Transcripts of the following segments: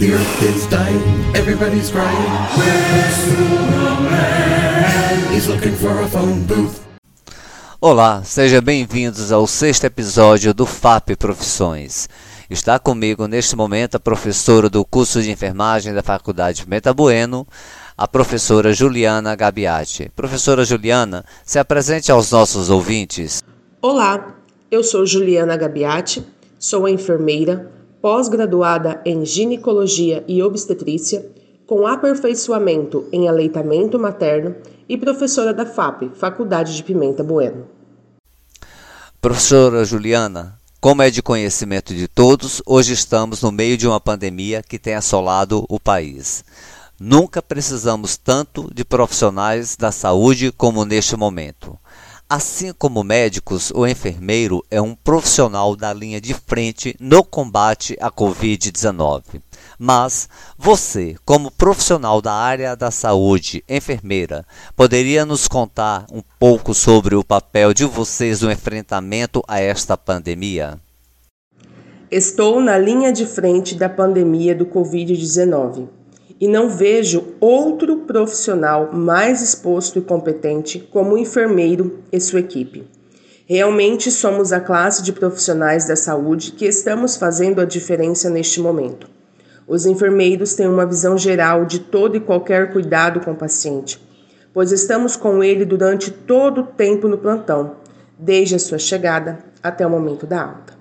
The earth is dying, everybody's crying. Where's Superman? He's looking for a phone booth. Olá, sejam bem-vindos ao sexto episódio do FAP Profissões. Está comigo neste momento a professora do curso de enfermagem da Faculdade Pimenta Bueno, a professora Juliana Gabiati. Professora Juliana, se apresente aos nossos ouvintes. Olá, eu sou Juliana Gabiati, sou enfermeira, pós-graduada em ginecologia e obstetrícia, com aperfeiçoamento em aleitamento materno e professora da FAP, Faculdade de Pimenta Bueno. Professora Juliana, como é de conhecimento de todos, hoje estamos no meio de uma pandemia que tem assolado o país. Nunca precisamos tanto de profissionais da saúde como neste momento. Assim como médicos, o enfermeiro é um profissional da linha de frente no combate à Covid-19. Mas você, como profissional da área da saúde, enfermeira, poderia nos contar um pouco sobre o papel de vocês no enfrentamento a esta pandemia? Estou na linha de frente da pandemia do Covid-19 e não vejo outro profissional mais exposto e competente como o enfermeiro e sua equipe. Realmente somos a classe de profissionais da saúde que estamos fazendo a diferença neste momento. Os enfermeiros têm uma visão geral de todo e qualquer cuidado com o paciente, pois estamos com ele durante todo o tempo no plantão, desde a sua chegada até o momento da alta.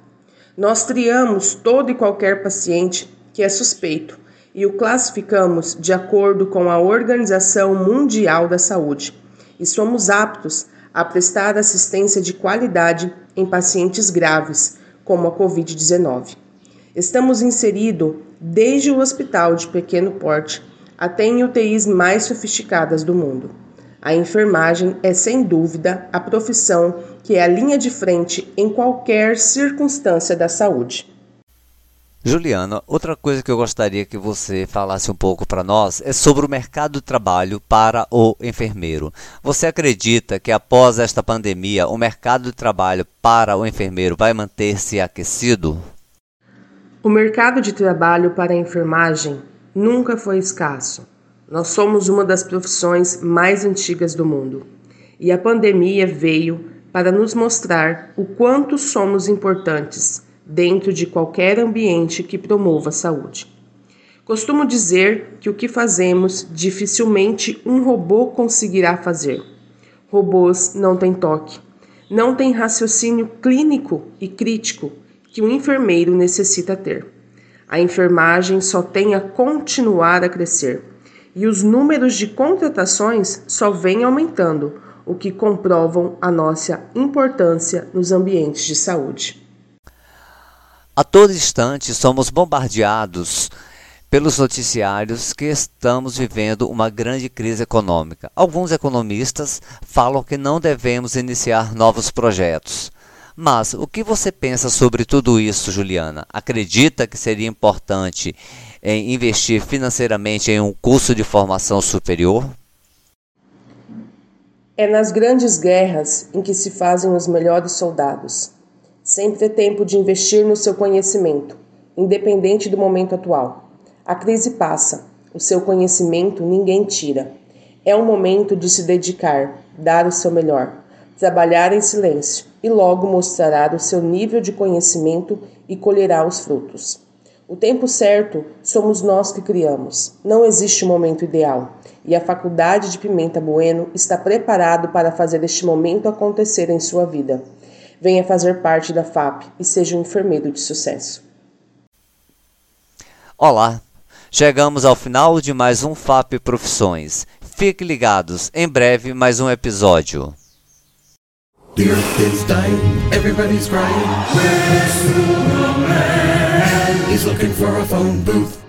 Nós triamos todo e qualquer paciente que é suspeito e o classificamos de acordo com a Organização Mundial da Saúde e somos aptos a prestar assistência de qualidade em pacientes graves, como a Covid-19. Estamos inseridos desde o hospital de pequeno porte até em UTIs mais sofisticadas do mundo. A enfermagem é sem dúvida a profissão que é a linha de frente em qualquer circunstância da saúde. Juliana, outra coisa que eu gostaria que você falasse um pouco para nós é sobre o mercado de trabalho para o enfermeiro. Você acredita que após esta pandemia o mercado de trabalho para o enfermeiro vai manter-se aquecido? O mercado de trabalho para a enfermagem nunca foi escasso. Nós somos uma das profissões mais antigas do mundo e a pandemia veio para nos mostrar o quanto somos importantes dentro de qualquer ambiente que promova a saúde. Costumo dizer que o que fazemos dificilmente um robô conseguirá fazer. Robôs não têm toque, não têm raciocínio clínico e crítico que um enfermeiro necessita ter. A enfermagem só tem a continuar a crescer e os números de contratações só vêm aumentando, o que comprovam a nossa importância nos ambientes de saúde. A todo instante somos bombardeados pelos noticiários que estamos vivendo uma grande crise econômica. Alguns economistas falam que não devemos iniciar novos projetos. Mas o que você pensa sobre tudo isso, Juliana? Acredita que seria importante em investir financeiramente em um curso de formação superior? É nas grandes guerras em que se fazem os melhores soldados. Sempre é tempo de investir no seu conhecimento, independente do momento atual. A crise passa, o seu conhecimento ninguém tira. É o momento de se dedicar, dar o seu melhor, trabalhar em silêncio e logo mostrará o seu nível de conhecimento e colherá os frutos. O tempo certo somos nós que criamos. Não existe momento ideal, e a Faculdade de Pimenta Bueno está preparado para fazer este momento acontecer em sua vida. Venha fazer parte da FAP e seja um enfermeiro de sucesso. Olá, chegamos ao final de mais um FAP Profissões. Fique ligados, em breve mais um episódio. The earth is dying, everybody's crying. Where's Superman? He's looking for a phone booth.